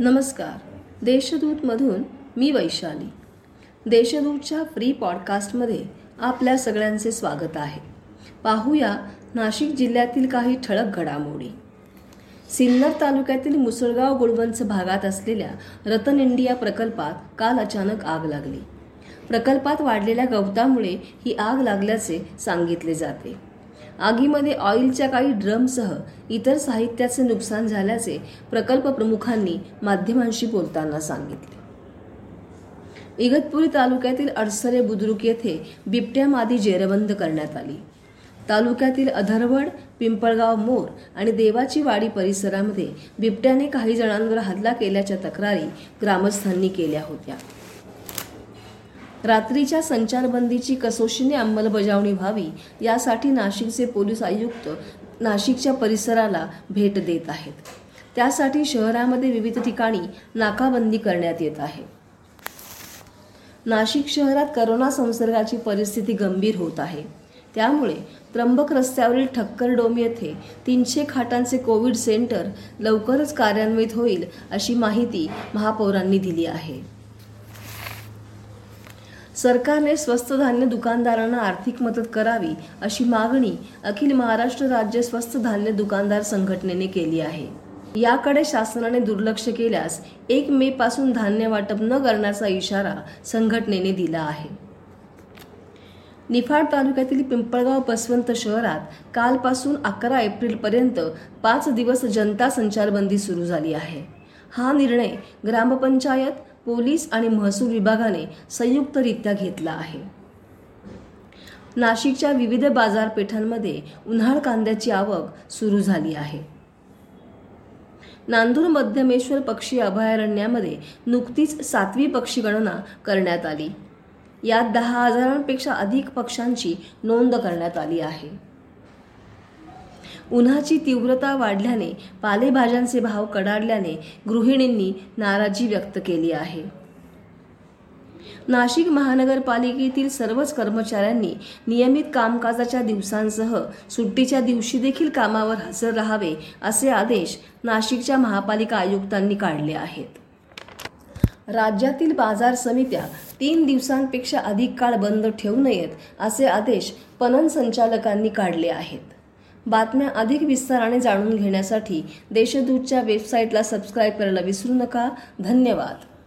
नमस्कार. देशदूतमधून मी वैशाली. देशदूतच्या फ्री पॉडकास्टमध्ये आपल्या सगळ्यांचे स्वागत आहे. पाहूया नाशिक जिल्ह्यातील काही ठळक घडामोडी. सिन्नर तालुक्यातील मुसळगाव गुळवंच भागात असलेल्या रतन इंडिया प्रकल्पात काल अचानक आग लागली. प्रकल्पात वाढलेल्या गवतामुळे ही आग लागल्याचे सांगितले जाते. आगीमध्ये ऑइलच्या काही ड्रमसह इतर साहित्याचे नुकसान झाल्याचे प्रकल्प प्रमुखांनी माध्यमांशी बोलताना सांगितले. इगतपुरी तालुक्यातील अडसरे बुद्रुक येथे बिबट्या मादी जेरबंद करण्यात आली. तालुक्यातील अधरवड पिंपळगाव मोर आणि देवाची वाडी परिसरामध्ये बिबट्याने काही जणांवर हल्ला केल्याच्या तक्रारी ग्रामस्थांनी केल्या होत्या. रात्रीच्या संचारबंदीची कसोशीने अंमलबजावणी व्हावी यासाठी नाशिकचे पोलीस आयुक्त नाशिकच्या परिसराला भेट देत आहेत. त्यासाठी शहरामध्ये विविध ठिकाणी नाकाबंदी करण्यात येत आहे. नाशिक शहरात करोना संसर्गाची परिस्थिती गंभीर होत आहे. त्यामुळे त्र्यंबक रस्त्यावरील ठक्कर डोम येथे तीनशे खाटांचे कोविड सेंटर लवकरच कार्यान्वित होईल अशी माहिती महापौरांनी दिली आहे. सरकारने स्वस्त धान्य दुकानदारांना आर्थिक मदत करावी अशी मागणी अखिल महाराष्ट्र राज्य स्वस्त धान्य दुकानदार संघटनेने केली आहे. याकडे शासनाने दुर्लक्ष केल्यास एक मे पासून धान्य वाटप न करण्याचा इशारा संघटनेने दिला आहे. निफाड तालुक्यातील पिंपळगाव बसवंत शहरात कालपासून अकरा एप्रिलपर्यंत पाच दिवस जनता संचारबंदी सुरू झाली आहे. हा निर्णय ग्रामपंचायत पोलीस आणि महसूल विभागाने संयुक्तरित्या घेतला आहे. नाशिकच्या विविध बाजारपेठांमध्ये उन्हाळ कांद्याची आवक सुरू झाली आहे. नांदूर मध्यमेश्वर पक्षी अभयारण्यामध्ये नुकतीच सातवी पक्षी गणना करण्यात आली. यात दहा हजारांपेक्षा अधिक पक्ष्यांची नोंद करण्यात आली आहे. उन्हाची तीव्रता वाढल्याने पालेभाज्यांचे भाव कडाडल्याने गृहिणींनी नाराजी व्यक्त केली आहे. नाशिक महानगरपालिकेतील सर्वच कर्मचाऱ्यांनी नियमित कामकाजाच्या दिवसांसह सुट्टीच्या दिवशी देखील कामावर हजर राहावे असे आदेश नाशिकच्या महापालिका आयुक्तांनी काढले आहेत. राज्यातील बाजार समित्या तीन दिवसांपेक्षा अधिक काळ बंद ठेवू नयेत असे आदेश पणन संचालकांनी काढले आहेत. बातम्या अधिक विस्ताराने जाणून घेण्यासाठी देशदूतच्या वेबसाईटला सबस्क्राईब करायला विसरू नका. धन्यवाद.